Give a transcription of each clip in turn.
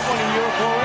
got one in Europe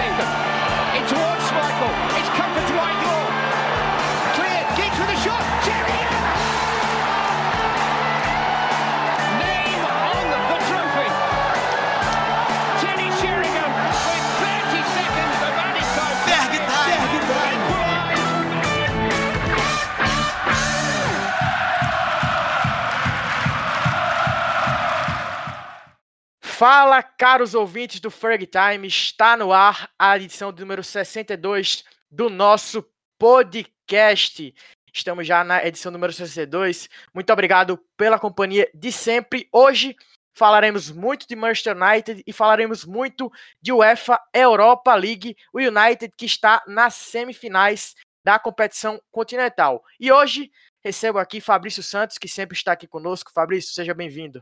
Fala, caros ouvintes do Ferg Time, está no ar a edição número 62 do nosso podcast. Estamos já na edição número 62. Muito obrigado pela companhia de sempre. Hoje falaremos muito de Manchester United e falaremos muito de UEFA Europa League, o United que está nas semifinais da competição continental. E hoje recebo aqui Fabrício Santos, que sempre está aqui conosco. Fabrício, seja bem-vindo.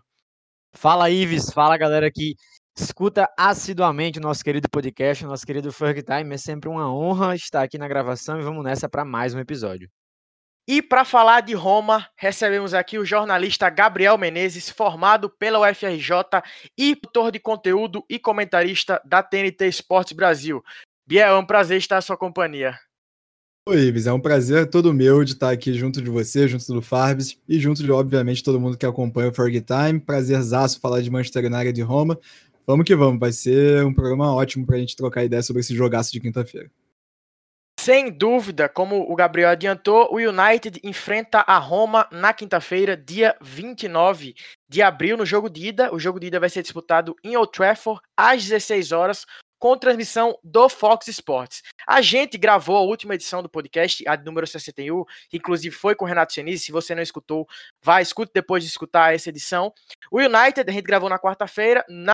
Fala Ives, fala galera que escuta assiduamente o nosso querido podcast, o nosso querido Ferg Time. É sempre uma honra estar aqui na gravação e vamos nessa para mais um episódio. E para falar de Roma, recebemos aqui o jornalista Gabriel Menezes, formado pela UFRJ e produtor de conteúdo e comentarista da TNT Esportes Brasil. Biel, é um prazer estar à sua companhia. Oi, Ives, é um prazer todo meu de estar aqui junto de você, junto do Farbs e junto de, obviamente, todo mundo que acompanha o Ferg Time. Prazerzaço falar de Manchester United de Roma. Vamos que vamos, vai ser um programa ótimo para a gente trocar ideia sobre esse jogaço de quinta-feira. Sem dúvida, como o Gabriel adiantou, o United enfrenta a Roma na quinta-feira, dia 29 de abril, no jogo de ida. O jogo de ida vai ser disputado em Old Trafford às 16 horas, com transmissão do Fox Sports. A gente gravou a última edição do podcast, a número 61, que inclusive foi com o Renato Senise. Se você não escutou, vá, escute depois de escutar essa edição. O United, a gente gravou na quarta-feira. Na,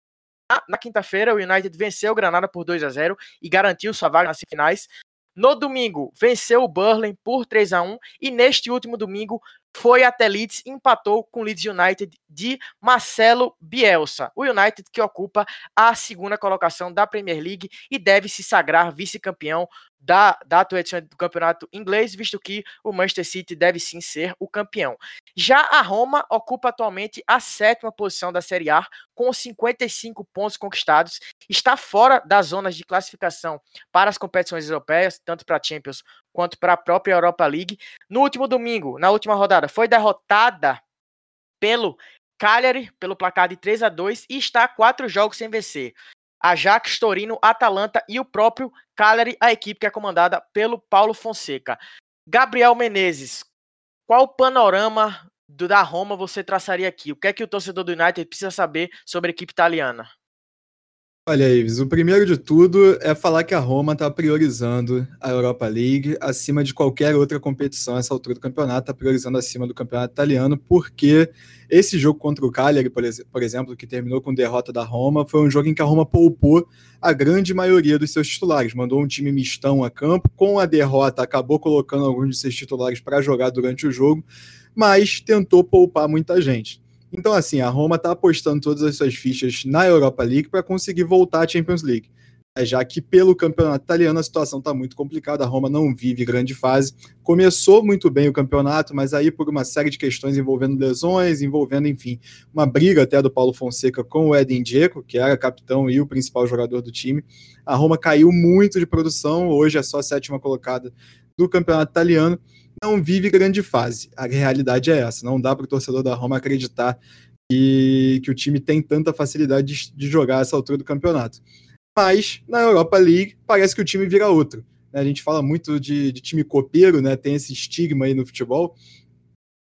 na quinta-feira, o United venceu o Granada por 2 a 0 e garantiu sua vaga nas finais. No domingo, venceu o Burley por 3 a 1 e neste último domingo foi até Leeds empatou com o Leeds United de Marcelo Bielsa. O United que ocupa a segunda colocação da Premier League e deve se sagrar vice-campeão da, da atual edição do campeonato inglês, visto que o Manchester City deve sim ser o campeão. Já a Roma ocupa atualmente a sétima posição da Série A, com 55 pontos conquistados, está fora das zonas de classificação para as competições europeias, tanto para a Champions quanto para a própria Europa League. No último domingo, na última rodada, foi derrotada pelo Cagliari, pelo placar de 3 a 2 e está quatro jogos sem vencer. Ajax, Torino, Atalanta e o próprio Cagliari, a equipe que é comandada pelo Paulo Fonseca. Gabriel Menezes, qual panorama do, da Roma você traçaria aqui? O que é que o torcedor do United precisa saber sobre a equipe italiana? Olha, Ives, o primeiro de tudo é falar que a Roma está priorizando a Europa League acima de qualquer outra competição essa altura do campeonato, está priorizando acima do campeonato italiano, porque esse jogo contra o Cagliari, por, ex por exemplo, que terminou com derrota da Roma, foi um jogo em que a Roma poupou a grande maioria dos seus titulares, mandou um time mistão a campo, com a derrota acabou colocando alguns de seus titulares para jogar durante o jogo, mas tentou poupar muita gente. Então, assim, a Roma está apostando todas as suas fichas na Europa League para conseguir voltar à Champions League. É, já que pelo campeonato italiano a situação está muito complicada, a Roma não vive grande fase. Começou muito bem o campeonato, mas aí por uma série de questões envolvendo lesões, envolvendo, enfim, uma briga até do Paulo Fonseca com o Edin Dzeko, que era capitão e o principal jogador do time, a Roma caiu muito de produção, hoje é só a sétima colocada do campeonato italiano não vive grande fase. A realidade é essa. Não dá para o torcedor da Roma acreditar que, que o time tem tanta facilidade de, de jogar essa altura do campeonato. Mas na Europa League parece que o time vira outro. Né? A gente fala muito de, de, time copeiro, né? tem esse estigma aí no futebol.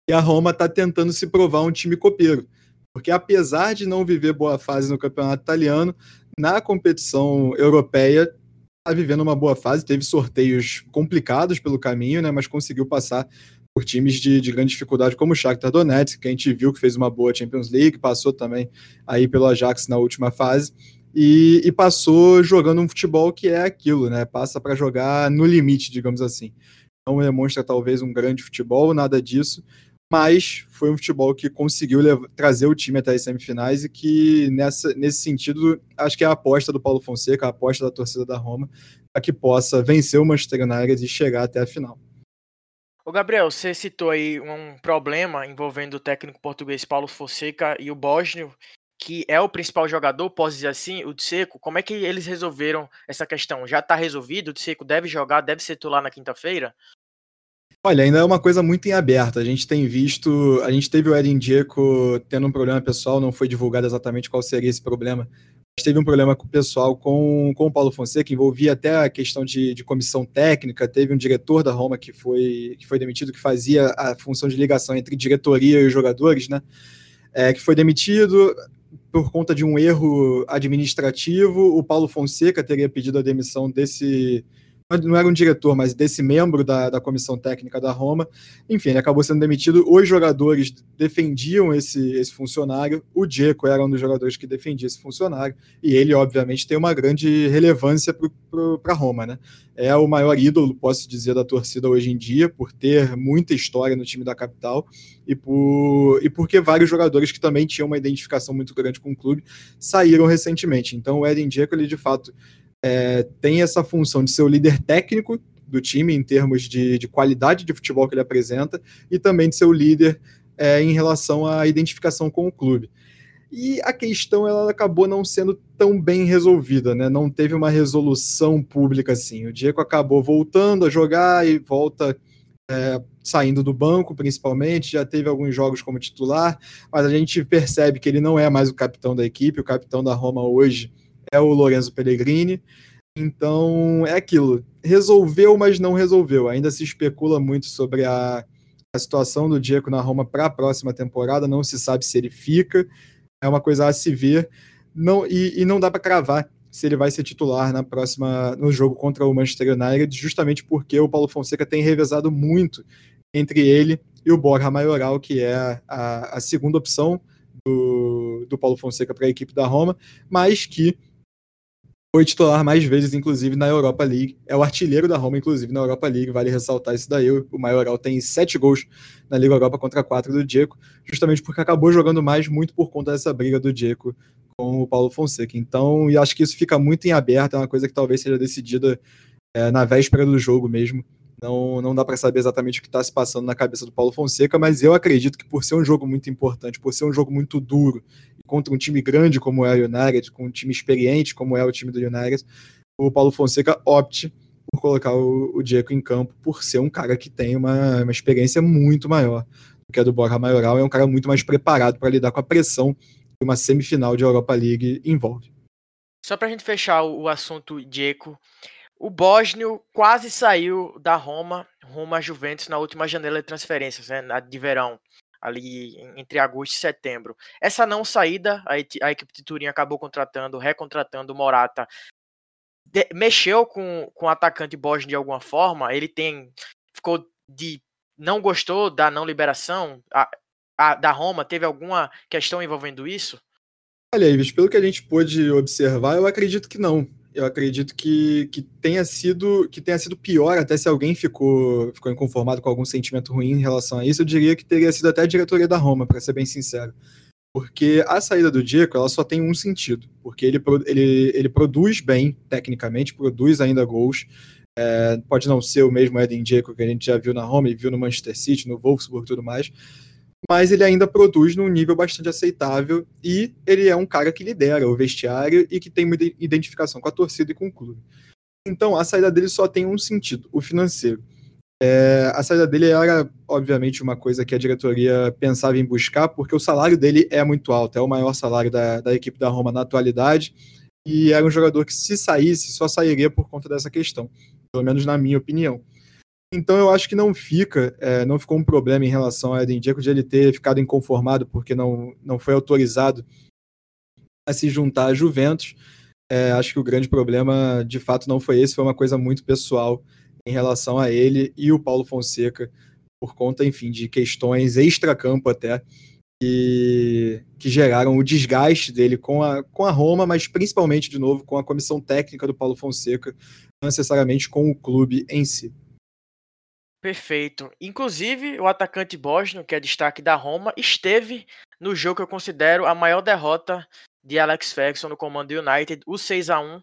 E a Roma está tentando se provar um time copeiro. Porque apesar de não viver boa fase no campeonato italiano, na competição europeia está vivendo uma boa fase, teve sorteios complicados pelo caminho, né, mas conseguiu passar por times de, de grande dificuldade, como o Shakhtar Donetsk, que a gente viu que fez uma boa Champions League, passou também aí pelo Ajax na última fase, e, e passou jogando um futebol que é aquilo, né, passa para jogar no limite, digamos assim. Não demonstra talvez um grande futebol, nada disso, mas foi um futebol que conseguiu levar, trazer o time até as semifinais e que, nessa, nesse sentido, acho que é a aposta do Paulo Fonseca, a aposta da torcida da Roma, para que possa vencer o Manchester United e chegar até a final. Ô Gabriel, você citou aí um problema envolvendo o técnico português Paulo Fonseca e o Bósnio, que é o principal jogador, posso dizer assim, o Seco, como é que eles resolveram essa questão? Já está resolvido? O Seco deve jogar, deve ser titular na quinta-feira? Olha, ainda é uma coisa muito em aberto. A gente tem visto, a gente teve o Edin Dzeko tendo um problema pessoal, não foi divulgado exatamente qual seria esse problema. Mas teve um problema pessoal com, com o Paulo Fonseca, que envolvia até a questão de, de comissão técnica. Teve um diretor da Roma que foi, que foi demitido, que fazia a função de ligação entre diretoria e jogadores, né? É, que foi demitido por conta de um erro administrativo. O Paulo Fonseca teria pedido a demissão desse não era um diretor, mas desse membro da, da comissão técnica da Roma. Enfim, ele acabou sendo demitido. Os jogadores defendiam esse, esse funcionário. O Dzeko era um dos jogadores que defendia esse funcionário. E ele, obviamente, tem uma grande relevância para Roma. Né? É o maior ídolo, posso dizer, da torcida hoje em dia, por ter muita história no time da capital e, por, e porque vários jogadores que também tinham uma identificação muito grande com o clube saíram recentemente. Então, o Eden Dzeko, ele de fato é, tem essa função de ser o líder técnico do time em termos de, de, qualidade de futebol que ele apresenta e também de ser o líder é, em relação à identificação com o clube. E a questão ela acabou não sendo tão bem resolvida, né? Não teve uma resolução pública assim. O Diego acabou voltando a jogar e volta é, saindo do banco, principalmente. Já teve alguns jogos como titular, mas a gente percebe que ele não é mais o capitão da equipe. O capitão da Roma hoje é o Lorenzo Pellegrini. Então, é aquilo. Resolveu, mas não resolveu. Ainda se especula muito sobre a, a situação do Diego na Roma para a próxima temporada. Não se sabe se ele fica. É uma coisa a se ver. Não, e, e não dá para cravar se ele vai ser titular na próxima no jogo contra o Manchester United, justamente porque o Paulo Fonseca tem revezado muito entre ele e o Borja Maioral, que é a, a segunda opção do, do Paulo Fonseca para a equipe da Roma, mas que foi titular mais vezes, inclusive, na Europa League. É o artilheiro da Roma, inclusive, na Europa League. Vale ressaltar isso daí. O Maioral tem sete gols na Liga Europa contra quatro do Diego, justamente porque acabou jogando mais muito por conta dessa briga do Diego com o Paulo Fonseca. Então, e acho que isso fica muito em aberto, é uma coisa que talvez seja decidida é, na véspera do jogo mesmo. Não, não dá para saber exatamente o que está se passando na cabeça do Paulo Fonseca, mas eu acredito que por ser um jogo muito importante, por ser um jogo muito duro, contra um time grande como é o United, com um time experiente como é o time do United, o Paulo Fonseca opte por colocar o, o Diego em campo, por ser um cara que tem uma, uma experiência muito maior do que a do Borja Maioral, é um cara muito mais preparado para lidar com a pressão que uma semifinal de Europa League envolve. Só para a gente fechar o assunto Diego, o Bósnio quase saiu da Roma à Juventus na última janela de transferências, né, de verão, ali entre agosto e setembro. Essa não saída, a, equipe de Turim acabou contratando, recontratando o Morata. De, mexeu com, com o atacante Bósnio de alguma forma, ele tem ficou de não gostou da não liberação a, a, da Roma, teve alguma questão envolvendo isso? Olha, Ives, pelo que a gente pôde observar, eu acredito que não eu acredito que, que, tenha sido que tenha sido pior, até se alguém ficou, ficou inconformado com algum sentimento ruim em relação a isso, eu diria que teria sido até a diretoria da Roma, para ser bem sincero. Porque a saída do Diego ela só tem um sentido, porque ele, ele, ele produz bem, tecnicamente, produz ainda gols. É, pode não ser o mesmo Eden Dzeko que a gente já viu na Roma e viu no Manchester City, no Wolfsburg e tudo mais, mas ele ainda produz num nível bastante aceitável e ele é um cara que lidera o vestiário e que tem uma identificação com a torcida e com o clube. Então, a saída dele só tem um sentido, o financeiro. É, a saída dele era, obviamente, uma coisa que a diretoria pensava em buscar, porque o salário dele é muito alto, é o maior salário da, da equipe da Roma na atualidade, e era um jogador que, se saísse, só sairia por conta dessa questão, pelo menos na minha opinião. Então eu acho que não fica, é, não ficou um problema em relação a Eden Dzeko de ele ter ficado inconformado porque não, não foi autorizado a se juntar à Juventus. É, acho que o grande problema, de fato, não foi esse, foi uma coisa muito pessoal em relação a ele e o Paulo Fonseca, por conta, enfim, de questões extra-campo até, que, que geraram o desgaste dele com a, com a Roma, mas principalmente, de novo, com a comissão técnica do Paulo Fonseca, não necessariamente com o clube em si. Perfeito. Inclusive, o atacante bósnio, que é destaque da Roma, esteve no jogo que eu considero a maior derrota de Alex Ferguson no comando do United, o 6 a 1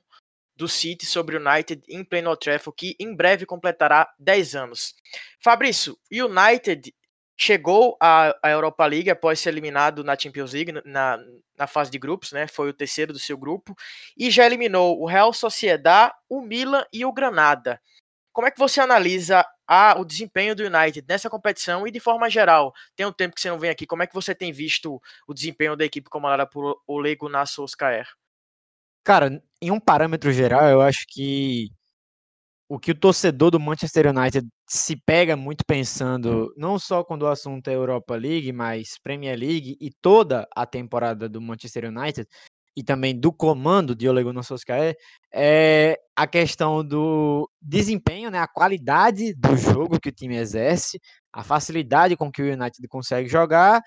do City sobre o United em pleno Trafford, que em breve completará 10 anos. Fabrício, United chegou à, à Europa League após ser eliminado na Champions League na, na fase de grupos, né? Foi o terceiro do seu grupo e já eliminou o Real Sociedad, o Milan e o Granada. Como é que você analisa a, o desempenho do United nessa competição e de forma geral? Tem um tempo que você não vem aqui. Como é que você tem visto o desempenho da equipe comandada por Olego Nassolskjaer? Cara, em um parâmetro geral, eu acho que o que o torcedor do Manchester United se pega muito pensando, não só quando o assunto é Europa League, mas Premier League e toda a temporada do Manchester United e também do comando de Ole Gunnar Solskjaer, é a questão do desempenho, né, a qualidade do jogo que o time exerce, a facilidade com que o United consegue jogar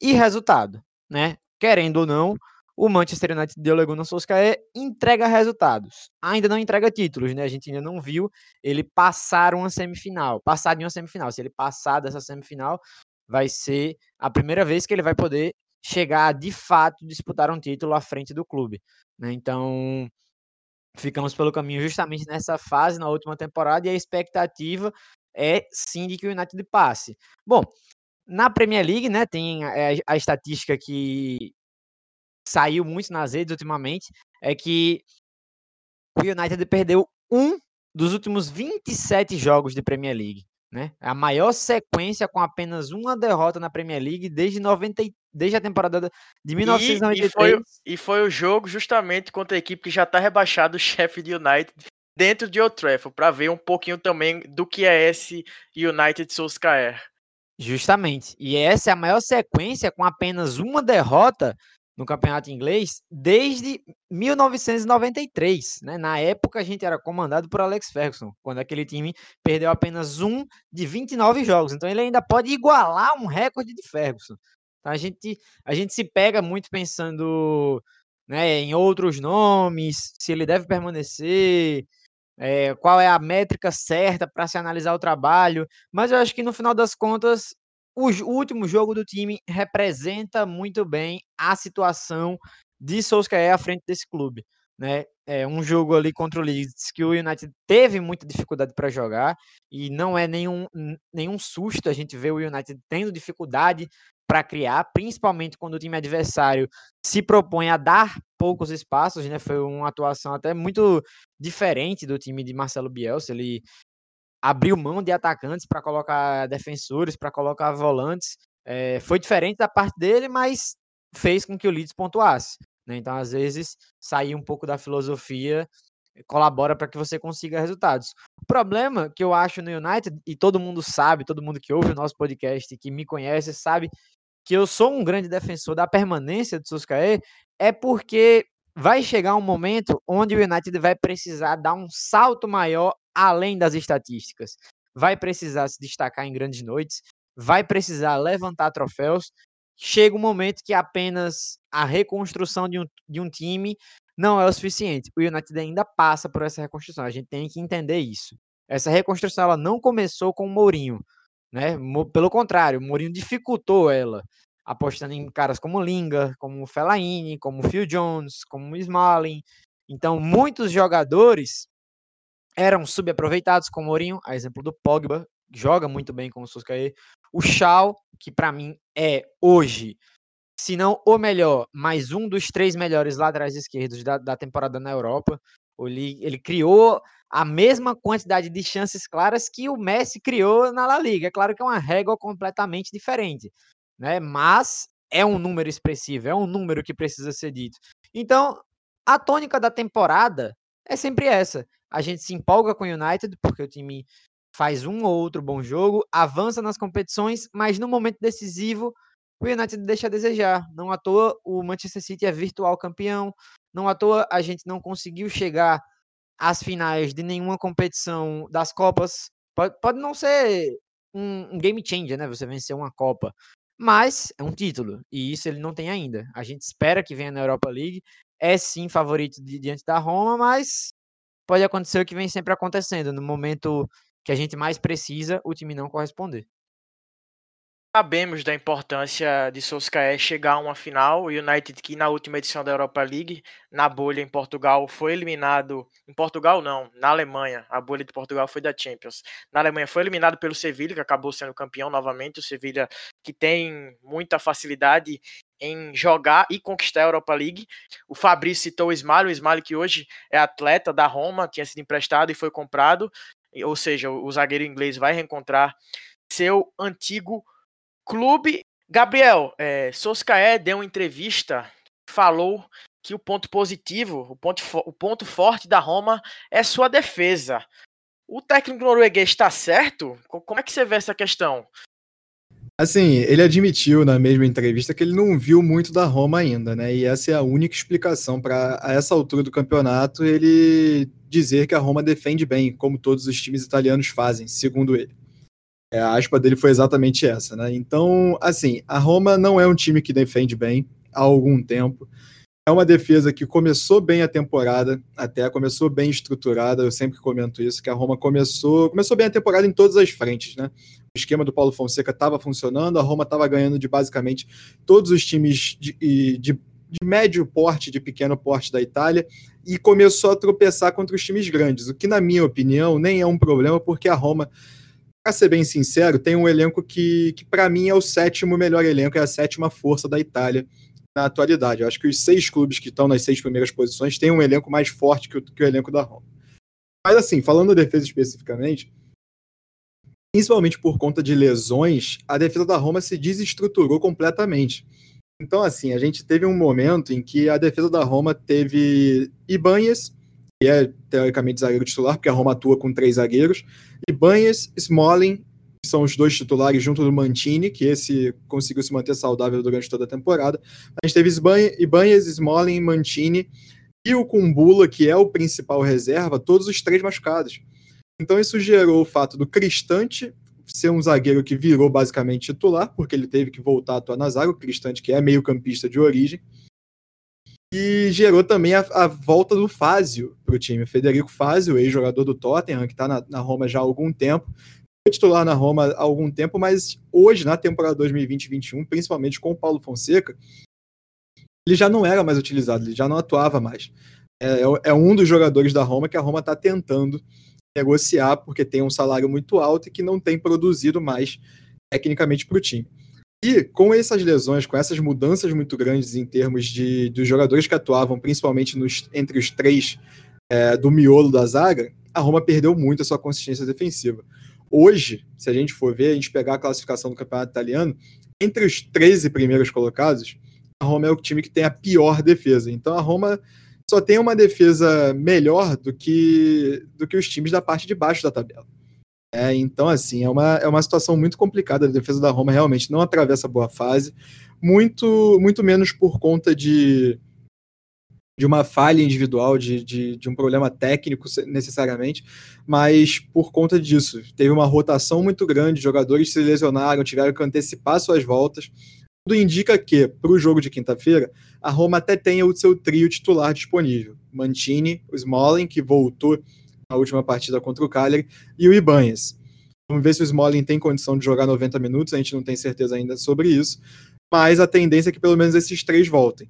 e resultado, né? Querendo ou não, o Manchester United de Ole Gunnar Solskjaer entrega resultados. Ainda não entrega títulos, né? A gente ainda não viu ele passar uma semifinal, passar de uma semifinal. Se ele passar dessa semifinal, vai ser a primeira vez que ele vai poder chegar de fato disputar um título à frente do clube. Né? Então, ficamos pelo caminho justamente nessa fase na última temporada e a expectativa é sim de que o United passe. Bom, na Premier League, né, tem a, a estatística que saiu muito nas redes ultimamente, é que o United perdeu um dos últimos 27 jogos de Premier League. Né? A maior sequência com apenas uma derrota na Premier League desde, 90, desde a temporada de 1993. E, e, foi, e foi o jogo justamente contra a equipe que já está rebaixada, o chefe de United, dentro de Old Trafford, para ver um pouquinho também do que é esse United Solskjaer. Justamente. E essa é a maior sequência com apenas uma derrota no campeonato inglês desde 1993. Né? Na época, a gente era comandado por Alex Ferguson, quando aquele time perdeu apenas um de 29 jogos. Então, ele ainda pode igualar um recorde de Ferguson. Então, a gente, a gente se pega muito pensando né, em outros nomes, se ele deve permanecer. É, qual é a métrica certa para se analisar o trabalho, mas eu acho que no final das contas o, último jogo do time representa muito bem a situação de Solskjaer à frente desse clube. Né? É um jogo ali contra o Leeds que o United teve muita dificuldade para jogar e não é nenhum, nenhum susto a gente ver o United tendo dificuldade para criar, principalmente quando o time adversário se propõe a dar poucos espaços, né? Foi uma atuação até muito diferente do time de Marcelo Bielsa. Ele abriu mão de atacantes para colocar defensores, para colocar volantes. É, foi diferente da parte dele, mas fez com que o Leeds pontuasse. Né? Então, às vezes, sair um pouco da filosofia colabora para que você consiga resultados. O problema que eu acho no United, e todo mundo sabe, todo mundo que ouve o nosso podcast, que me conhece, sabe que eu sou um grande defensor da permanência do Solskjaer, é porque vai chegar um momento onde o United vai precisar dar um salto maior além das estatísticas. Vai precisar se destacar em grandes noites, vai precisar levantar troféus. Chega um momento que apenas a reconstrução de um, de um time não é o suficiente. O United ainda passa por essa reconstrução. A gente tem que entender isso. Essa reconstrução ela não começou com o Mourinho, né? Pelo contrário, o Mourinho dificultou ela, apostando em caras como Linga, como Fellaini, como Phil Jones, como Smalling. Então, muitos jogadores eram subaproveitados com o Mourinho, a exemplo do Pogba, joga muito bem com o Solskjaer. O Shaw, que para mim é hoje, se não o melhor, mais um dos três melhores laterais esquerdos da, da temporada na Europa. Ele, ele criou a mesma quantidade de chances claras que o Messi criou na La Liga. É claro que é uma régua completamente diferente, né? Mas é um número expressivo, é um número que precisa ser dito. Então, a tônica da temporada é sempre essa a gente se empolga com o United, porque o time faz um ou outro bom jogo, avança nas competições, mas no momento decisivo o United deixa a desejar. Não à toa o Manchester City é virtual campeão, não à toa a gente não conseguiu chegar às finais de nenhuma competição das Copas. Pode, pode não ser um, um game changer, né? Você vencer uma Copa, mas é um título e isso ele não tem ainda. A gente espera que venha na Europa League. É sim favorito de, diante da Roma, mas pode acontecer o que vem sempre acontecendo. No momento que a gente mais precisa, o time não corresponder. Sabemos da importância de Solskjaer chegar a uma final. O United, que na última edição da Europa League, na bolha em Portugal, foi eliminado. Em Portugal, não, na Alemanha. A bolha de Portugal foi da Champions. Na Alemanha, foi eliminado pelo Sevilla, que acabou sendo campeão novamente. O Sevilla, que tem muita facilidade em jogar e conquistar a Europa League. O Fabrício citou o Smiley, o Smiley que hoje é atleta da Roma, tinha sido emprestado e foi comprado. Ou seja, o zagueiro inglês vai reencontrar seu antigo clube. Gabriel, é, Soscaé deu uma entrevista, falou que o ponto positivo, o ponto, o ponto forte da Roma é sua defesa. O técnico norueguês está certo? Como é que você vê essa questão? Assim, ele admitiu na mesma entrevista que ele não viu muito da Roma ainda, né? E essa é a única explicação para, a essa altura do campeonato, ele dizer que a Roma defende bem, como todos os times italianos fazem, segundo ele. É, a aspa dele foi exatamente essa, né? Então, assim, a Roma não é um time que defende bem há algum tempo. É uma defesa que começou bem a temporada, até começou bem estruturada. Eu sempre comento isso, que a Roma começou, começou bem a temporada em todas as frentes, né? O esquema do Paulo Fonseca estava funcionando, a Roma estava ganhando de basicamente todos os times de, de, de médio porte, de pequeno porte da Itália, e começou a tropeçar contra os times grandes, o que, na minha opinião, nem é um problema, porque a Roma para ser bem sincero, tem um elenco que, que para mim é o sétimo melhor elenco, é a sétima força da Itália na atualidade. Eu acho que os seis clubes que estão nas seis primeiras posições têm um elenco mais forte que o, que o elenco da Roma. Mas assim, falando da defesa especificamente, principalmente por conta de lesões, a defesa da Roma se desestruturou completamente. Então, assim, a gente teve um momento em que a defesa da Roma teve Ibanhas, que é teoricamente zagueiro titular, porque a Roma atua com três zagueiros, Ibanez, Smalling, que são os dois titulares junto do Mantini, que esse conseguiu se manter saudável durante toda a temporada. A gente teve Ibanez, Smalling, Mantini e o Kumbula, que é o principal reserva, todos os três machucados. Então isso gerou o fato do Cristante ser um zagueiro que virou basicamente titular, porque ele teve que voltar a atuar na zaga, o Cristante que é meio campista de origem, e gerou também a, a volta do Fázio para o time. Federico Fázio, ex-jogador do Tottenham, que está na, na, Roma já há algum tempo, titular na Roma há algum tempo, mas hoje, na temporada 2020-21, principalmente com o Paulo Fonseca, ele já não era mais utilizado, ele já não atuava mais. É, é, é um dos jogadores da Roma que a Roma está tentando negociar, porque tem um salário muito alto e que não tem produzido mais tecnicamente para o time. E com essas lesões, com essas mudanças muito grandes em termos de dos jogadores que atuavam, principalmente nos, entre os três é, do miolo da zaga, a Roma perdeu muito a sua consistência defensiva. Hoje, se a gente for ver, a gente pegar a classificação do campeonato italiano, entre os 13 primeiros colocados, a Roma é o time que tem a pior defesa. Então a Roma só tem uma defesa melhor do que, do que os times da parte de baixo da tabela. É, então, assim, é uma, é uma situação muito complicada. A defesa da Roma realmente não atravessa boa fase, muito, muito menos por conta de, de uma falha individual, de, de, de um problema técnico necessariamente, mas por conta disso. Teve uma rotação muito grande, jogadores se lesionaram, tiveram que antecipar suas voltas. Tudo indica que, para o jogo de quinta-feira, a Roma até tenha o seu trio titular disponível. Mantini, o Smalling, que voltou na última partida contra o Cagliari, e o Ibanez. Vamos ver se o Smalling tem condição de jogar 90 minutos, a gente não tem certeza ainda sobre isso, mas a tendência é que pelo menos esses três voltem.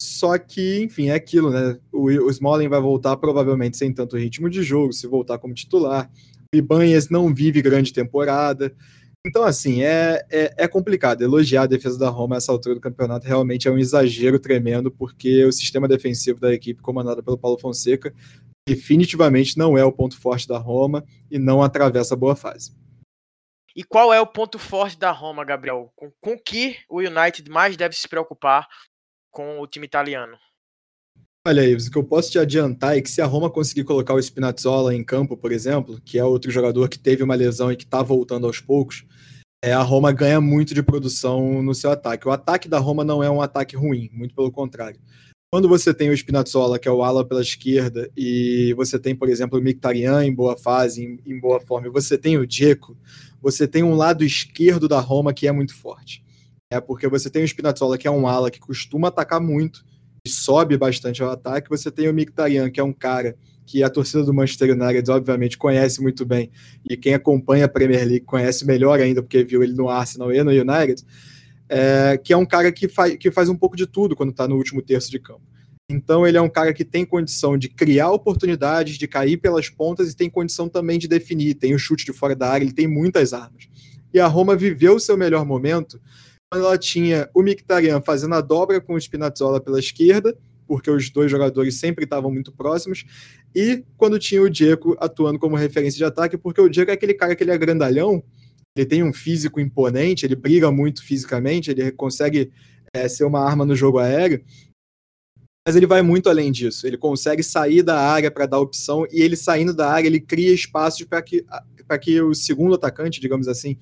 Só que, enfim, é aquilo, né? O, o Smalling vai voltar provavelmente sem tanto ritmo de jogo, se voltar como titular. O Ibanez não vive grande temporada. Então, assim, é, é, é, complicado. Elogiar a defesa da Roma essa altura do campeonato realmente é um exagero tremendo, porque o sistema defensivo da equipe, comandado pelo Paulo Fonseca, definitivamente não é o ponto forte da Roma e não atravessa a boa fase. E qual é o ponto forte da Roma, Gabriel? Com, com que o United mais deve se preocupar com o time italiano? Olha, Ives, o que eu posso te adiantar é que se a Roma conseguir colocar o Spinazzola em campo, por exemplo, que é outro jogador que teve uma lesão e que está voltando aos poucos, é, a Roma ganha muito de produção no seu ataque. O ataque da Roma não é um ataque ruim, muito pelo contrário. Quando você tem o Spinazzola, que é o ala pela esquerda, e você tem, por exemplo, o Mkhitaryan em boa fase, em, em boa forma, e você tem o Dzeko, você tem um lado esquerdo da Roma que é muito forte. É porque você tem o Spinazzola, que é um ala que costuma atacar muito e sobe bastante ao ataque, você tem o Mkhitaryan, que é um cara que a torcida do Manchester United, obviamente, conhece muito bem, e quem acompanha a Premier League conhece melhor ainda, porque viu ele no Arsenal e no United, é, que é um cara que, faz, que faz um pouco de tudo quando está no último terço de campo. Então, ele é um cara que tem condição de criar oportunidades, de cair pelas pontas e tem condição também de definir. Tem o chute de fora da área, ele tem muitas armas. E a Roma viveu o seu melhor momento quando ela tinha o Mkhitaryan fazendo a dobra com o Spinazzola pela esquerda, porque os dois jogadores sempre estavam muito próximos, e quando tinha o Diego atuando como referência de ataque, porque o Diego é aquele cara que ele é grandalhão, ele tem um físico imponente, ele briga muito fisicamente, ele consegue é, ser uma arma no jogo aéreo, mas ele vai muito além disso. Ele consegue sair da área para dar opção e ele saindo da área, ele cria espaços para que, que o segundo atacante, digamos assim,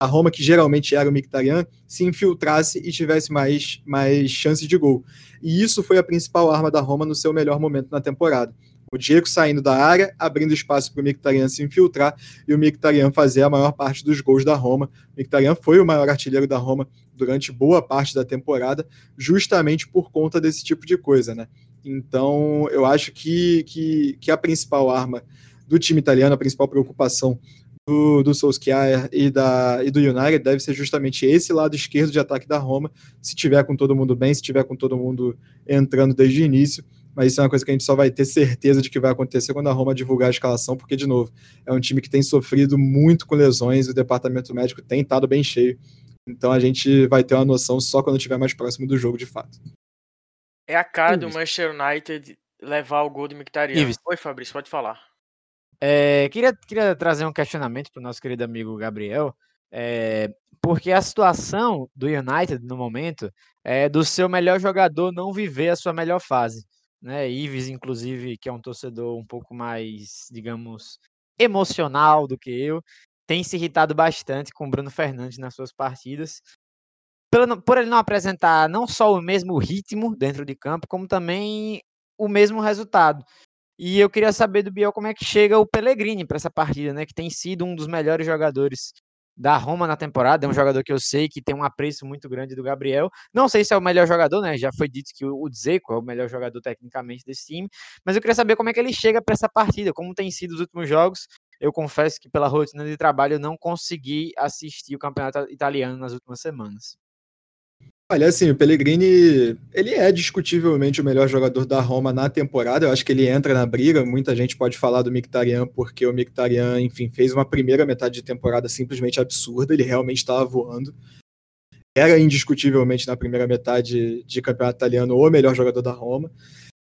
a Roma, que geralmente era o Mkhitaryan, se infiltrasse e tivesse mais, mais chances de gol. E isso foi a principal arma da Roma no seu melhor momento na temporada. O Diego saindo da área, abrindo espaço para o Mkhitaryan se infiltrar e o Mkhitaryan fazer a maior parte dos gols da Roma. O Mkhitaryan foi o maior artilheiro da Roma durante boa parte da temporada, justamente por conta desse tipo de coisa, né? Então, eu acho que, que, que a principal arma do time italiano, a principal preocupação do, do Solskjaer e, da, e do United deve ser justamente esse lado esquerdo de ataque da Roma, se tiver com todo mundo bem, se tiver com todo mundo entrando desde o início mas isso é uma coisa que a gente só vai ter certeza de que vai acontecer quando a Roma divulgar a escalação, porque, de novo, é um time que tem sofrido muito com lesões, o departamento médico tem estado bem cheio. Então a gente vai ter uma noção só quando estiver mais próximo do jogo, de fato. É a cara do Manchester United levar o gol do Mkhitaryan. Ives. Oi, Fabrício, pode falar. É, queria, queria trazer um questionamento para o nosso querido amigo Gabriel, é, porque a situação do United no momento é do seu melhor jogador não viver a sua melhor fase né? Ives, inclusive, que é um torcedor um pouco mais, digamos, emocional do que eu, tem se irritado bastante com o Bruno Fernandes nas suas partidas. Por, ele não apresentar não só o mesmo ritmo dentro de campo, como também o mesmo resultado. E eu queria saber do Biel como é que chega o Pellegrini para essa partida, né? Que tem sido um dos melhores jogadores da Roma na temporada, é um jogador que eu sei que tem um apreço muito grande do Gabriel. Não sei se é o melhor jogador, né? Já foi dito que o Dzeko é o melhor jogador tecnicamente desse time, mas eu queria saber como é que ele chega para essa partida, como tem sido os últimos jogos. Eu confesso que pela rotina de trabalho eu não consegui assistir o campeonato italiano nas últimas semanas. Olha, assim, o Pellegrini, ele é discutivelmente o melhor jogador da Roma na temporada. Eu acho que ele entra na briga. Muita gente pode falar do Mkhitaryan porque o Mkhitaryan, enfim, fez uma primeira metade de temporada simplesmente absurda. Ele realmente estava voando. Era indiscutivelmente na primeira metade de campeonato italiano o melhor jogador da Roma.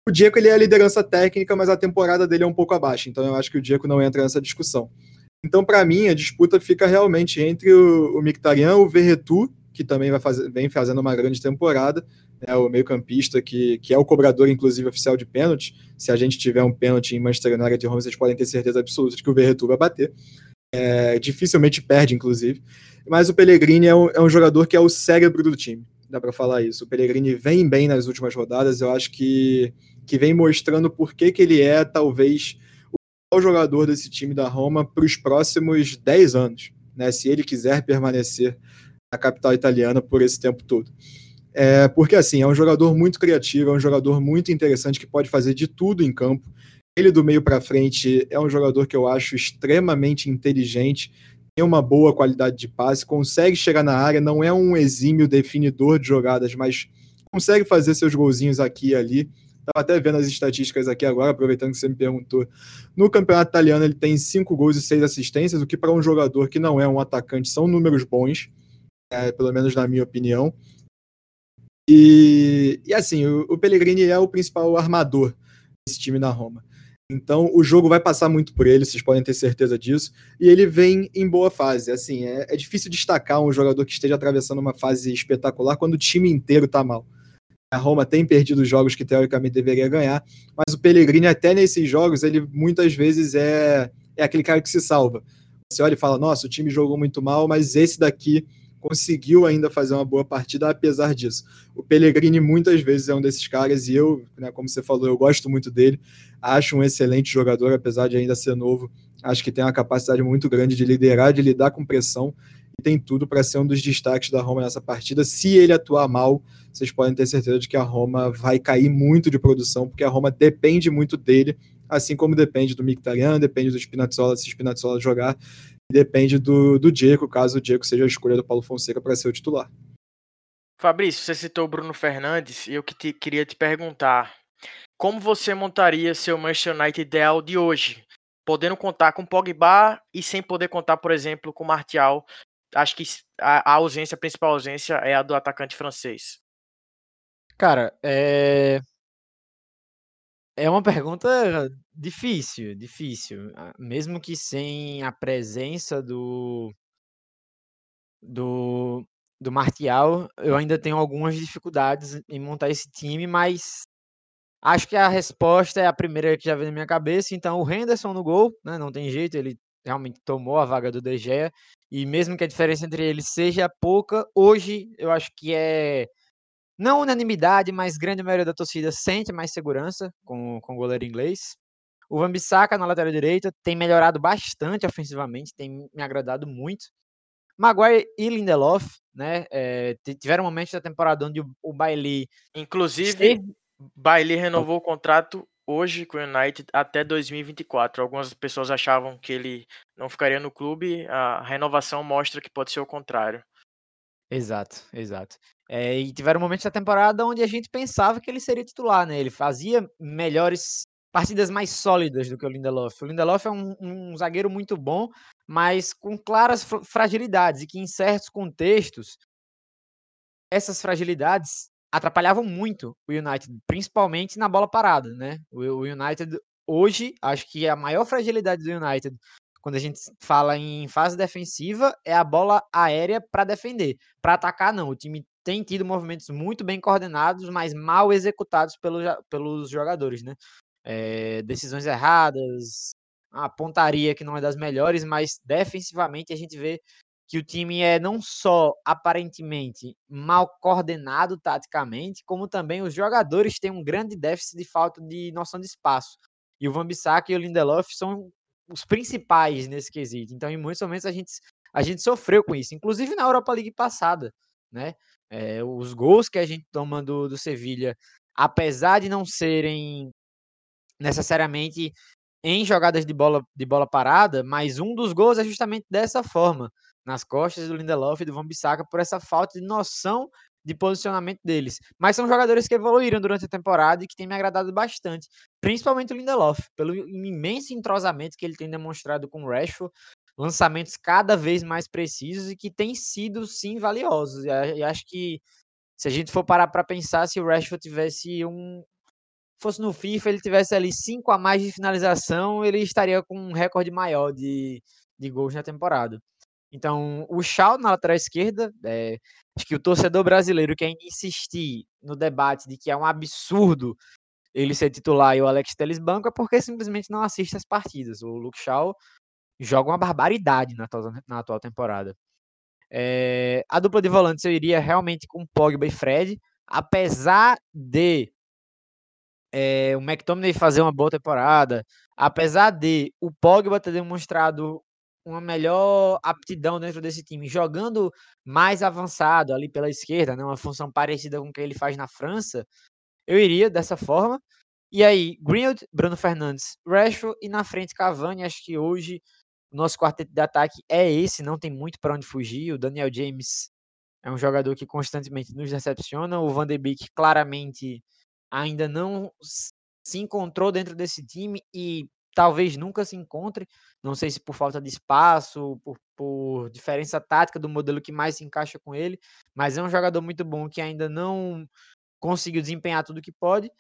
O Diego ele é a liderança técnica, mas a temporada dele é um pouco abaixo. Então eu acho que o Diego não entra nessa discussão. Então, para mim, a disputa fica realmente entre o, o Mkhitaryan, o Verretu que também vai fazer, vem fazendo uma grande temporada, né, o meio-campista que, que é o cobrador, inclusive, oficial de pênalti. Se a gente tiver um pênalti em Manchester United de Roma, vocês podem ter certeza absoluta de que o Verretu vai bater. É, dificilmente perde, inclusive. Mas o Pellegrini é um, é um jogador que é o cérebro do time, dá para falar isso. O Pellegrini vem bem nas últimas rodadas, eu acho que, que vem mostrando por que, que ele é, talvez, o jogador desse time da Roma para os próximos 10 anos. Né, se ele quiser permanecer na capital italiana por esse tempo todo. É, porque assim, é um jogador muito criativo, é um jogador muito interessante que pode fazer de tudo em campo. Ele do meio para frente é um jogador que eu acho extremamente inteligente, tem uma boa qualidade de passe, consegue chegar na área, não é um exímio definidor de jogadas, mas consegue fazer seus golzinhos aqui e ali. Estava até vendo as estatísticas aqui agora, aproveitando que você me perguntou. No campeonato italiano, ele tem cinco gols e seis assistências, o que para um jogador que não é um atacante são números bons é, pelo menos na minha opinião. E, e assim, o, o Pellegrini é o principal armador desse time na Roma. Então o jogo vai passar muito por ele, vocês podem ter certeza disso. E ele vem em boa fase. Assim, é, é difícil destacar um jogador que esteja atravessando uma fase espetacular quando o time inteiro está mal. A Roma tem perdido jogos que teoricamente deveria ganhar, mas o Pellegrini, até nesses jogos, ele muitas vezes é, é aquele cara que se salva. Você olha e fala: nossa, o time jogou muito mal, mas esse daqui conseguiu ainda fazer uma boa partida apesar disso. O Pellegrini muitas vezes é um desses caras e eu, né, como você falou, eu gosto muito dele. Acho um excelente jogador, apesar de ainda ser novo. Acho que tem uma capacidade muito grande de liderar, de lidar com pressão e tem tudo para ser um dos destaques da Roma nessa partida. Se ele atuar mal, vocês podem ter certeza de que a Roma vai cair muito de produção, porque a Roma depende muito dele assim como depende do Mkhitaryan, depende do Spinazzola, se o Spinazzola jogar, depende do, do Diego, caso o Diego seja a escolha do Paulo Fonseca para ser o titular. Fabrício, você citou o Bruno Fernandes e eu que te, queria te perguntar como você montaria seu Manchester United ideal de hoje? Podendo contar com Pogba e sem poder contar, por exemplo, com Martial. Acho que a, a ausência, a principal ausência é a do atacante francês. Cara, é. É uma pergunta difícil, difícil. Ah, mesmo que sem a presença do. Do, do Martial, eu ainda tenho algumas dificuldades em montar esse time, mas acho que a resposta é a primeira que já veio na minha cabeça. Então, o Henderson no gol, né, não tem jeito, ele realmente tomou a vaga do De Gea, e mesmo que a diferença entre eles seja pouca, hoje eu acho que é não unanimidade, mas grande maioria da torcida sente mais segurança com, com o goleiro inglês. O Van Bissaka na lateral direita tem melhorado bastante ofensivamente, tem me agradado muito. Maguire e Lindelof, né, é, tiveram momentos da temporada onde o, o Bailey... Inclusive, esteve... Bailey renovou o contrato hoje com o United até 2024. Algumas pessoas achavam que ele não ficaria no clube, a renovação mostra que pode ser o contrário. Exato, exato. É, e tiveram momentos da temporada onde a gente pensava que ele seria titular, né? Ele fazia melhores partidas mais sólidas do que o Lindelof. O Lindelof é um, um zagueiro muito bom, mas com claras fragilidades e que em certos contextos essas fragilidades atrapalhavam muito o United, principalmente na bola parada, né? O, o United hoje, acho que a maior fragilidade do United quando a gente fala em fase defensiva, é a bola aérea para defender. Para atacar, não. O time tem tido movimentos muito bem coordenados, mas mal executados pelo, pelos jogadores, né? É, decisões erradas, a pontaria que não é das melhores, mas defensivamente a gente vê que o time é não só aparentemente mal coordenado taticamente, como também os jogadores têm um grande déficit de falta de noção de espaço. E o Van Bissaka e o Lindelof são os principais nesse quesito. Então, em muitos momentos, a gente, a gente sofreu com isso, inclusive na Europa League passada, né? É, os gols que a gente toma do, do Sevilha, apesar de não serem necessariamente em jogadas de bola, de bola parada, mas um dos gols é justamente dessa forma, nas costas do Lindelof e do Van Bissaka, por essa falta de noção de posicionamento deles. Mas são jogadores que evoluíram durante a temporada e que têm me agradado bastante. Principalmente o Lindelof, pelo imenso entrosamento que ele tem demonstrado com o Rashford, lançamentos cada vez mais precisos e que têm sido, sim, valiosos. E acho que se a gente for parar para pensar, se o Rashford tivesse um. fosse no FIFA, ele tivesse ali cinco a mais de finalização, ele estaria com um recorde maior de, de gols na temporada. Então, o Shaw na lateral esquerda, é, acho que o torcedor brasileiro que ainda insistir no debate de que é um absurdo ele ser titular e o Alex Telles banco é porque simplesmente não assiste as partidas. O Luke Shaw joga uma barbaridade na atual, na atual temporada. É, a dupla de volantes eu iria realmente com Pogba e Fred, apesar de é, o McTominay fazer uma boa temporada, apesar de o Pogba ter demonstrado uma melhor aptidão dentro desse time, jogando mais avançado ali pela esquerda, né, uma função parecida com o que ele faz na França, eu iria dessa forma. E aí, Greenwood, Bruno Fernandes, Rashford e na frente Cavani, acho que hoje o nosso quarteto de ataque é esse, não tem muito para onde fugir. O Daniel James é um jogador que constantemente nos decepciona, o Van de Beek claramente ainda não se encontrou dentro desse time e talvez nunca se encontre. Não sei se por falta de espaço, por, por diferença tática do modelo que mais se encaixa com ele, mas é um jogador muito bom que ainda não conseguiu desempenhar tudo que pode.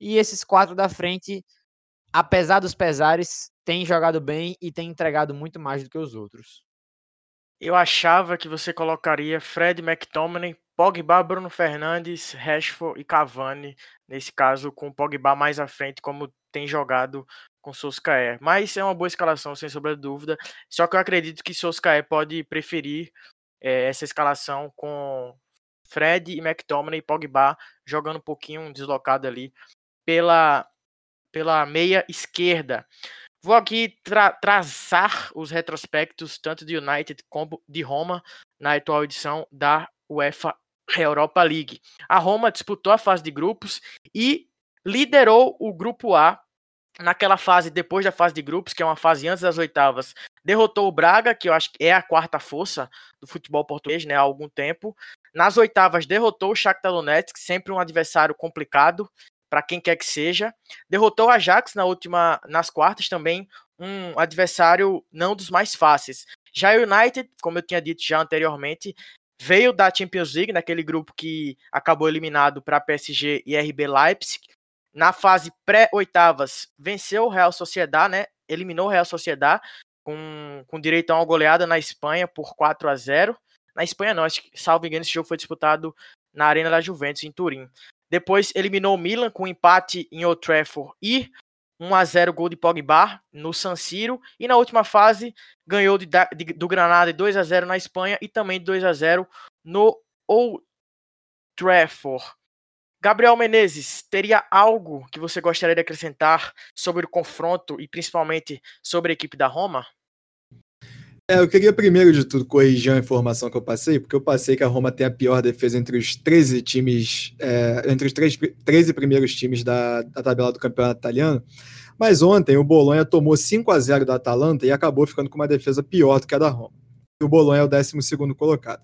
E esses quatro da frente, apesar dos pesares, têm jogado bem e têm entregado muito mais do que os outros. Eu achava que você colocaria Fred McTominay, Pogba, Bruno Fernandes, Rashford e Cavani, nesse caso com Pogba mais à frente, como tem jogado com Soscaé. Mas é uma boa escalação, sem sombra de dúvida. Só que eu acredito que Soscaé pode preferir é, essa escalação com Fred e McTominay e Pogba jogando um pouquinho deslocado ali pela, pela meia esquerda. Vou aqui tra traçar os retrospectos tanto de United como de Roma na atual edição da UEFA Europa League. A Roma disputou a fase de grupos e liderou o grupo A naquela fase depois da fase de grupos, que é uma fase antes das oitavas, derrotou o Braga, que eu acho que é a quarta força do futebol português, né, há algum tempo. Nas oitavas derrotou o Shakhtar Donetsk, sempre um adversário complicado para quem quer que seja. Derrotou o Ajax na última nas quartas também, um adversário não dos mais fáceis. Já o United, como eu tinha dito já anteriormente, veio da Champions League, naquele grupo que acabou eliminado para PSG e RB Leipzig. Na fase pré-oitavas, venceu o Real Sociedad, né? Eliminou o Real Sociedad com, com direito a uma goleada na Espanha por 4 a 0 Na Espanha não, acho que, salvo engano, esse jogo foi disputado na Arena da Juventus, em Turim. Depois eliminou o Milan com empate em Old Trafford e 1 a 0 gol de Pogba no San Siro e na última fase ganhou de, de, do Granada de 2 a 0 na Espanha e também 2 a 0 no Old Trafford. Gabriel Menezes, teria algo que você gostaria de acrescentar sobre o confronto e principalmente sobre a equipe da Roma? É, eu queria primeiro de tudo corrigir a informação que eu passei, porque eu passei que a Roma tem a pior defesa entre os 13 times, é, entre os 13, 13 primeiros times da, da, tabela do campeonato italiano. Mas ontem o Bolonha tomou 5 a 0 da Atalanta e acabou ficando com uma defesa pior do que a da Roma. E o Bolonha é o 12 colocado.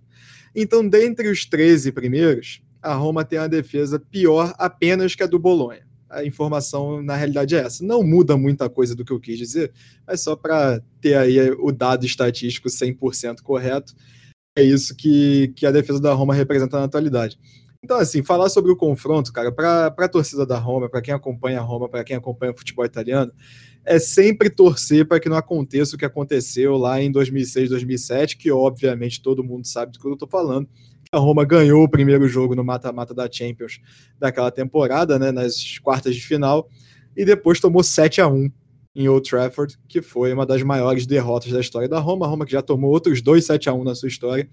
Então, dentre os 13 primeiros, a Roma tem uma defesa pior apenas que a do Bolonha. A informação, na realidade, é essa. Não muda muita coisa do que eu quis dizer, mas só para ter aí o dado estatístico 100% correto, é isso que, que a defesa da Roma representa na atualidade. Então, assim, falar sobre o confronto, cara, para a torcida da Roma, para quem acompanha a Roma, para quem acompanha o futebol italiano, é sempre torcer para que não aconteça o que aconteceu lá em 2006, 2007, que obviamente todo mundo sabe do que eu estou falando, a Roma ganhou o primeiro jogo no mata-mata da Champions daquela temporada, né, nas quartas de final, e depois tomou 7 a 1 em Old Trafford, que foi uma das maiores derrotas da história da Roma. A Roma que já tomou outros dois 7 a 1 na sua história,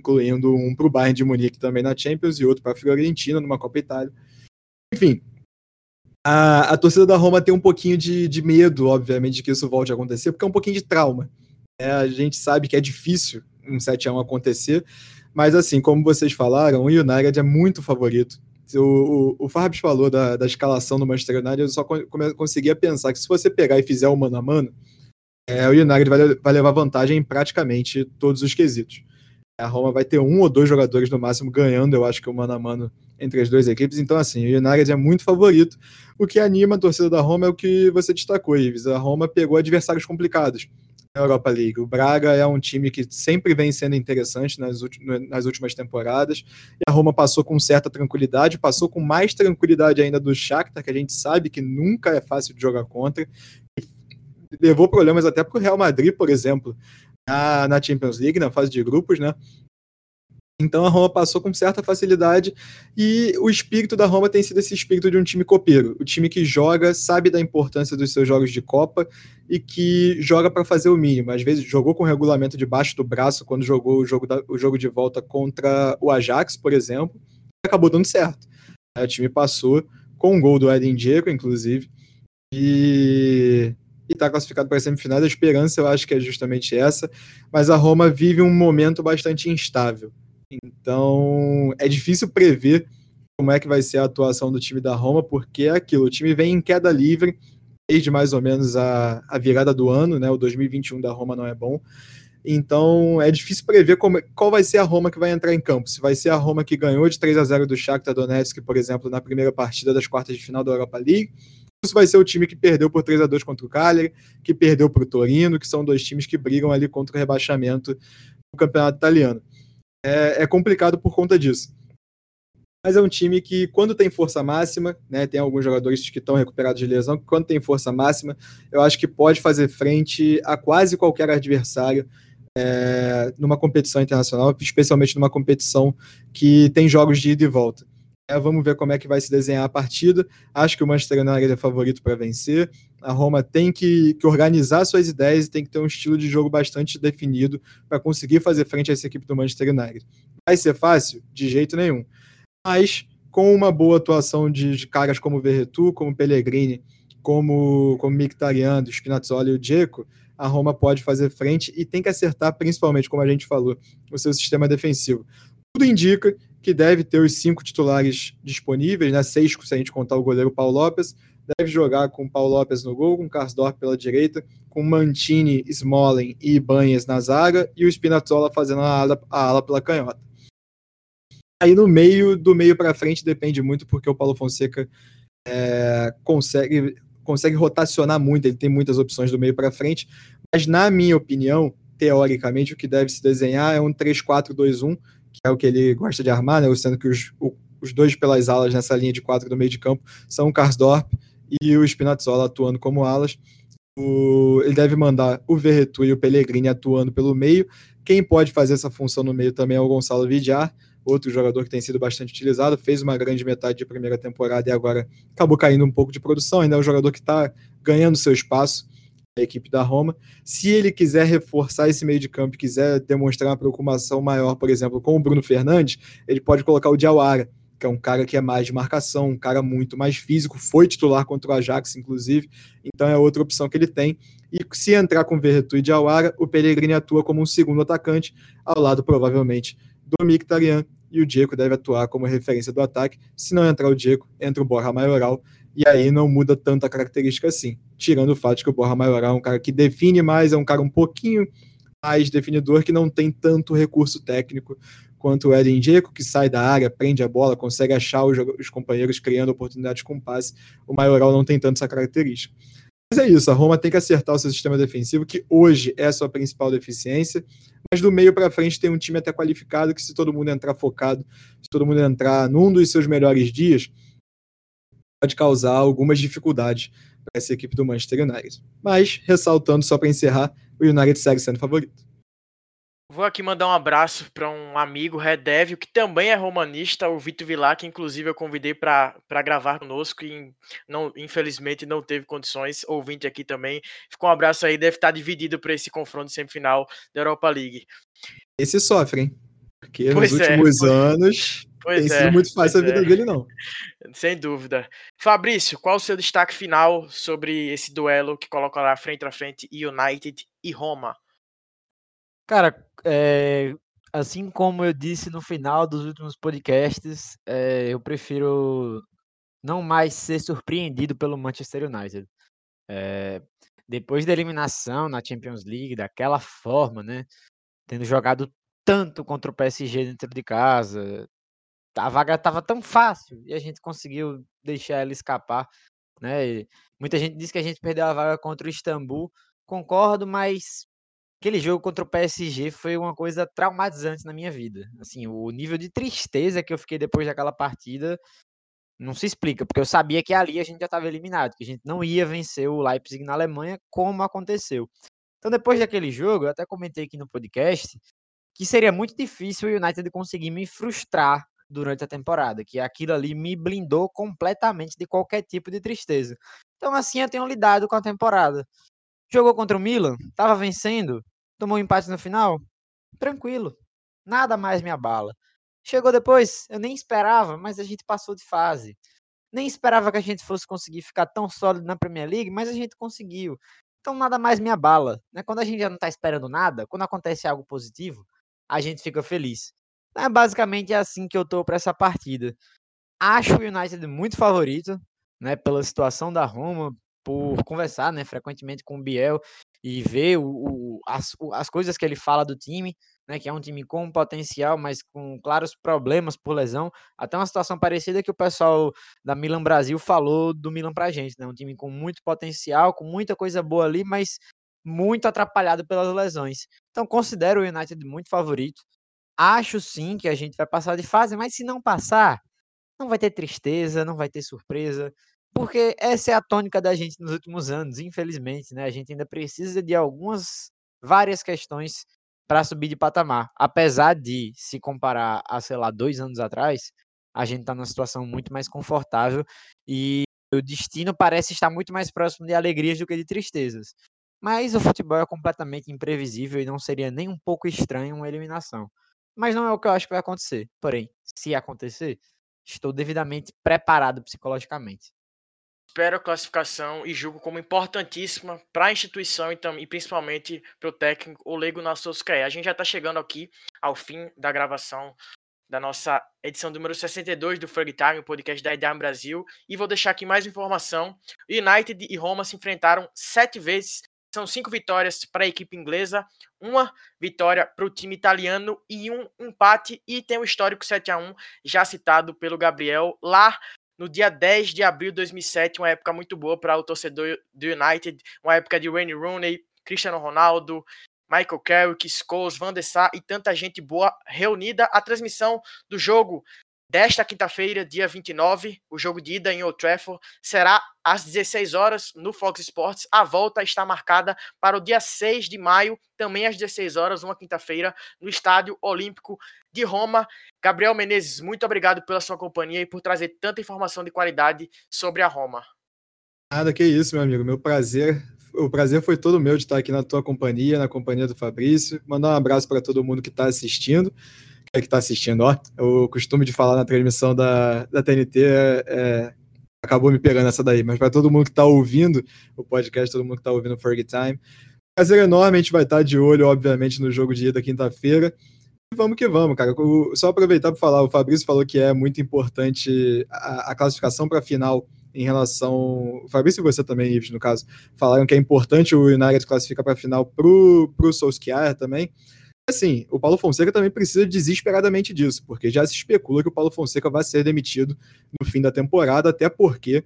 incluindo um para o Bayern de Munique também na Champions e outro para a Fiorentina numa Copa Itália. Enfim, a, a torcida da Roma tem um pouquinho de, de medo, obviamente, de que isso volte a acontecer, porque é um pouquinho de trauma. É, a gente sabe que é difícil um 7 a 1 acontecer, mas assim, como vocês falaram, o United é muito favorito. O, o, o falou da, da escalação do Manchester United, eu só conseguia pensar que se você pegar e fizer o mano a mano, é, o United vai, vai levar vantagem em praticamente todos os quesitos. A Roma vai ter um ou dois jogadores no máximo ganhando, eu acho que o mano a mano entre as duas equipes. Então, assim, o United é muito favorito. O que anima a torcida da Roma é o que você destacou, Ives. A Roma pegou adversários complicados Europa League. O Braga é um time que sempre vem sendo interessante nas, nas últimas temporadas. E a Roma passou com certa tranquilidade, passou com mais tranquilidade ainda do Shakhtar, que a gente sabe que nunca é fácil de jogar contra. Levou problemas até para o Real Madrid, por exemplo, na, na Champions League, na fase de grupos, né? Então a Roma passou com certa facilidade e o espírito da Roma tem sido esse espírito de um time copeiro, o time que joga, sabe da importância dos seus jogos de Copa e que joga para fazer o mínimo. Às vezes jogou com o regulamento debaixo do braço quando jogou o jogo, da, o jogo de volta contra o Ajax, por exemplo, acabou dando certo. O time passou com um gol do Edin Dzeko, inclusive, e está classificado para a semifinal. A esperança eu acho que é justamente essa, mas a Roma vive um momento bastante instável então, é difícil prever como é que vai ser a atuação do time da Roma, porque é aquilo, o time vem em queda livre desde mais ou menos a, a virada do ano, né? O 2021 da Roma não é bom. Então, é difícil prever como, qual vai ser a Roma que vai entrar em campo. Se vai ser a Roma que ganhou de 3 a 0 do Shakhtar Donetsk, por exemplo, na primeira partida das quartas de final da Europa League, ou se vai ser o time que perdeu por 3 a 2 contra o Cagliari, que perdeu para o Torino, que são dois times que brigam ali contra o rebaixamento no campeonato italiano é, é complicado por conta disso. Mas é um time que, quando tem força máxima, né, tem alguns jogadores que estão recuperados de lesão, quando tem força máxima, eu acho que pode fazer frente a quase qualquer adversário é, numa competição internacional, especialmente numa competição que tem jogos de ida e volta. É, vamos ver como é que vai se desenhar a partida. Acho que o Manchester United é favorito para vencer. A Roma tem que, que, organizar suas ideias e tem que ter um estilo de jogo bastante definido para conseguir fazer frente a essa equipe do Manchester United. Vai ser fácil? De jeito nenhum. Mas com uma boa atuação de, de caras como Verretu, como Pellegrini, como, como Mkhitaryan, Spinazzola e o Dzeko, a Roma pode fazer frente e tem que acertar, principalmente, como a gente falou, o seu sistema defensivo. Tudo indica que deve ter os cinco titulares disponíveis, né? Seis se a gente contar o goleiro Paulo Lopes, deve jogar com Paulo Lopes no gol, com Karsdorp pela direita, com Mantini, Smolen e Ibanez na zaga e o Spinazzola fazendo a ala, a ala pela canhota. Aí no meio, do meio para frente depende muito porque o Paulo Fonseca é, consegue consegue rotacionar muito, ele tem muitas opções do meio para frente, mas na minha opinião, teoricamente o que deve se desenhar é um 3-4-2-1, que é o que ele gosta de armar, né, sendo que os, o, os dois pelas alas nessa linha de quatro do meio de campo são o Karsdorp e o Spinazzola atuando como alas. O, ele deve mandar o Verretu e o Pellegrini atuando pelo meio. Quem pode fazer essa função no meio também é o Gonçalo Vidiar, outro jogador que tem sido bastante utilizado, fez uma grande metade de primeira temporada e agora acabou caindo um pouco de produção. Ainda é um jogador que está ganhando seu espaço na equipe da Roma. Se ele quiser reforçar esse meio de campo, quiser demonstrar uma preocupação maior, por exemplo, com o Bruno Fernandes, ele pode colocar o Diawara que é um cara que é mais de marcação, um cara muito mais físico, foi titular contra o Ajax, inclusive, então é outra opção que ele tem. E se entrar com Verretu e Diawara, o Pellegrini atua como um segundo atacante, ao lado, provavelmente, do Mkhitaryan, e o Diego deve atuar como referência do ataque. Se não entrar o Diego, entra o Borja Maioral, e aí não muda tanta característica assim, tirando o fato de que o Borja Maioral é um cara que define mais, é um cara um pouquinho mais definidor, que não tem tanto recurso técnico quanto o Eden Dzeko, que sai da área, prende a bola, consegue achar os, os companheiros criando oportunidades com passe. O Maioral não tem tanto essa característica. Mas é isso, a Roma tem que acertar o seu sistema defensivo, que hoje é a sua principal deficiência, mas do meio para frente tem um time até qualificado que se todo mundo entrar focado, se todo mundo entrar num dos seus melhores dias, pode causar algumas dificuldades para essa equipe do Manchester United. Mas, ressaltando só para encerrar, o United segue sendo favorito. Vou aqui mandar um abraço para um amigo, Redevio, que também é romanista, o Vitor Vilar, que inclusive eu convidei para gravar conosco e não, infelizmente não teve condições. Ouvinte aqui também. Ficou um abraço aí, deve estar dividido para esse confronto semifinal da Europa League. Esse sofre, hein? Porque pois nos é, últimos pois, anos pois tem é, sido muito fácil a vida é. dele, não. Sem dúvida. Fabrício, qual o seu destaque final sobre esse duelo que coloca lá frente a frente United e Roma? Cara, é, assim como eu disse no final dos últimos podcasts, é, eu prefiro não mais ser surpreendido pelo Manchester United. É, depois da eliminação na Champions League, daquela forma, né? Tendo jogado tanto contra o PSG dentro de casa, a vaga estava tão fácil e a gente conseguiu deixar ela escapar, né? E muita gente diz que a gente perdeu a vaga contra o Istambul. Concordo, mas Aquele jogo contra o PSG foi uma coisa traumatizante na minha vida. Assim, o nível de tristeza que eu fiquei depois daquela partida não se explica, porque eu sabia que ali a gente já estava eliminado, que a gente não ia vencer o Leipzig na Alemanha, como aconteceu. Então, depois daquele jogo, eu até comentei aqui no podcast que seria muito difícil o United conseguir me frustrar durante a temporada, que aquilo ali me blindou completamente de qualquer tipo de tristeza. Então, assim, eu tenho lidado com a temporada. Jogou contra o Milan, estava vencendo, tomou um empate no final, tranquilo, nada mais me abala. Chegou depois, eu nem esperava, mas a gente passou de fase. Nem esperava que a gente fosse conseguir ficar tão sólido na Premier League, mas a gente conseguiu. Então nada mais me abala. Né? Quando a gente já não está esperando nada, quando acontece algo positivo, a gente fica feliz. É basicamente assim que eu tô para essa partida. Acho o United muito favorito, né, pela situação da Roma, por conversar, né, frequentemente com o Biel e ver o, o, as, as coisas que ele fala do time, né, que é um time com potencial, mas com claros problemas por lesão. Até uma situação parecida que o pessoal da Milan Brasil falou do Milan pra gente, né, um time com muito potencial, com muita coisa boa ali, mas muito atrapalhado pelas lesões. Então considero o United muito favorito. Acho sim que a gente vai passar de fase, mas se não passar, não vai ter tristeza, não vai ter surpresa. Porque essa é a tônica da gente nos últimos anos, infelizmente, né? A gente ainda precisa de algumas, várias questões para subir de patamar. Apesar de, se comparar a, sei lá, dois anos atrás, a gente está numa situação muito mais confortável e o destino parece estar muito mais próximo de alegrias do que de tristezas. Mas o futebol é completamente imprevisível e não seria nem um pouco estranho uma eliminação. Mas não é o que eu acho que vai acontecer. Porém, se acontecer, estou devidamente preparado psicologicamente espero a classificação e julgo como importantíssima para a instituição e, e principalmente para o técnico Olego Nassoscaé. A gente já está chegando aqui ao fim da gravação da nossa edição número 62 do Ferg Time, o podcast da Idearm Brasil. E vou deixar aqui mais informação. United e Roma se enfrentaram sete vezes. São cinco vitórias para a equipe inglesa, uma vitória para o time italiano e um empate. E tem o histórico 7 a 1 já citado pelo Gabriel lá no dia 10 de abril de 2007, uma época muito boa para o torcedor do United, uma época de Wayne Rooney, Cristiano Ronaldo, Michael Carrick, Scholes, Van der Sar e tanta gente boa reunida. A transmissão do jogo desta quinta-feira, dia 29, o jogo de ida em Old Trafford, será às 16 horas no Fox Sports. A volta está marcada para o dia 6 de maio, também às 16 horas, uma quinta-feira, no Estádio Olímpico de Roma. Gabriel Menezes, muito obrigado pela sua companhia e por trazer tanta informação de qualidade sobre a Roma. Nada que isso, meu amigo. Meu prazer o prazer foi todo meu de estar aqui na tua companhia, na companhia do Fabrício. Mandar um abraço para todo mundo que está assistindo. Que está assistindo, ó. O costume de falar na transmissão da, da TNT é, é, acabou me pegando essa daí. Mas para todo mundo que está ouvindo o podcast, todo mundo que está ouvindo o Ferg Time, prazer enorme. A gente vai estar de olho, obviamente, no jogo de ida quinta-feira. Vamos que vamos, cara. O, só aproveitar para falar, o Fabrício falou que é muito importante a, a classificação para a final em relação. O Fabrício e você também, Ives, no caso, falaram que é importante o United classificar para a final pro, pro Solskjaer também. Assim, o Paulo Fonseca também precisa desesperadamente disso, porque já se especula que o Paulo Fonseca vai ser demitido no fim da temporada, até porque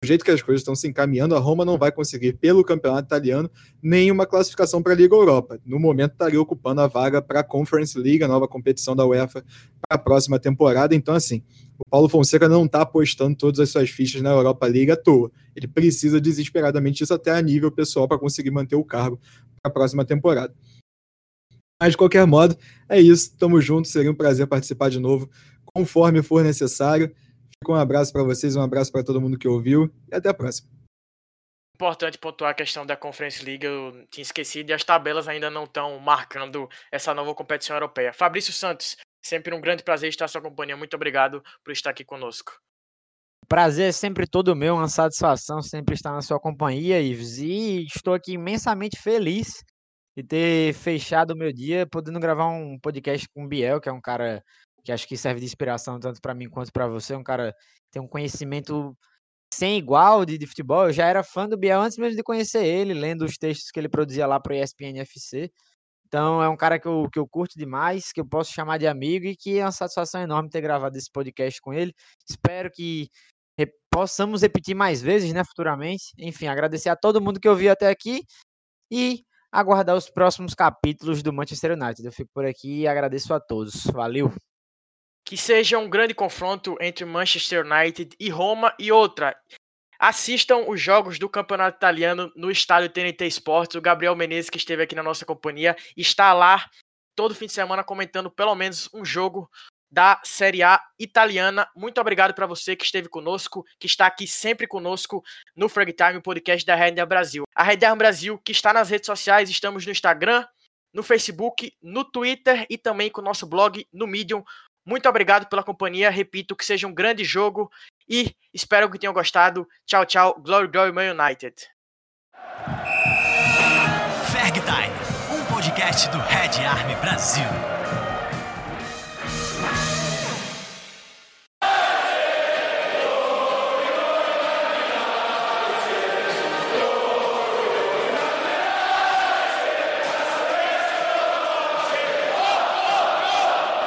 do jeito que as coisas estão se encaminhando, a Roma não vai conseguir, pelo campeonato italiano, nenhuma classificação para a Liga Europa. No momento, estaria ocupando a vaga para a Conference League, a nova competição da UEFA, para a próxima temporada. Então, assim, o Paulo Fonseca não está apostando todas as suas fichas na Europa League à toa. Ele precisa desesperadamente disso até a nível pessoal para conseguir manter o cargo para a próxima temporada. Mas, de qualquer modo, é isso. Tamo junto. Seria um prazer participar de novo, conforme for necessário. Um abraço para vocês, um abraço para todo mundo que ouviu e até a próxima. Importante pontuar a questão da Conference League, eu tinha esquecido, e as tabelas ainda não estão marcando essa nova competição europeia. Fabrício Santos, sempre um grande prazer estar à sua companhia. Muito obrigado por estar aqui conosco. Prazer é sempre todo meu, uma satisfação sempre estar na sua companhia, Ives. E estou aqui imensamente feliz de ter fechado o meu dia podendo gravar um podcast com o Biel, que é um cara que acho que serve de inspiração tanto para mim quanto para você. Um cara que tem um conhecimento sem igual de, de, futebol. Eu já era fã do Biel antes mesmo de conhecer ele, lendo os textos que ele produzia lá para o ESPN FC. Então é um cara que eu, que eu curto demais, que eu posso chamar de amigo e que é uma satisfação enorme ter gravado esse podcast com ele. Espero que re possamos repetir mais vezes, né, futuramente. Enfim, agradecer a todo mundo que ouviu até aqui e aguardar os próximos capítulos do Manchester United. Eu fico por aqui e agradeço a todos. Valeu! que seja um grande confronto entre Manchester United e Roma e outra. Assistam os jogos do Campeonato Italiano no estádio TNT Sports. O Gabriel Menezes, que esteve aqui na nossa companhia, está lá todo fim de semana comentando pelo menos um jogo da Série A italiana. Muito obrigado para você que esteve conosco, que está aqui sempre conosco no Frag Time, podcast da Red Brasil. A Red Brasil, que está nas redes sociais, estamos no Instagram, no Facebook, no Twitter e também com o nosso blog no Medium. Muito obrigado pela companhia. Repito que seja um grande jogo e espero que tenham gostado. Tchau, tchau. Glory, glory, Man United. Ferg Time, um podcast do Red Army Brasil.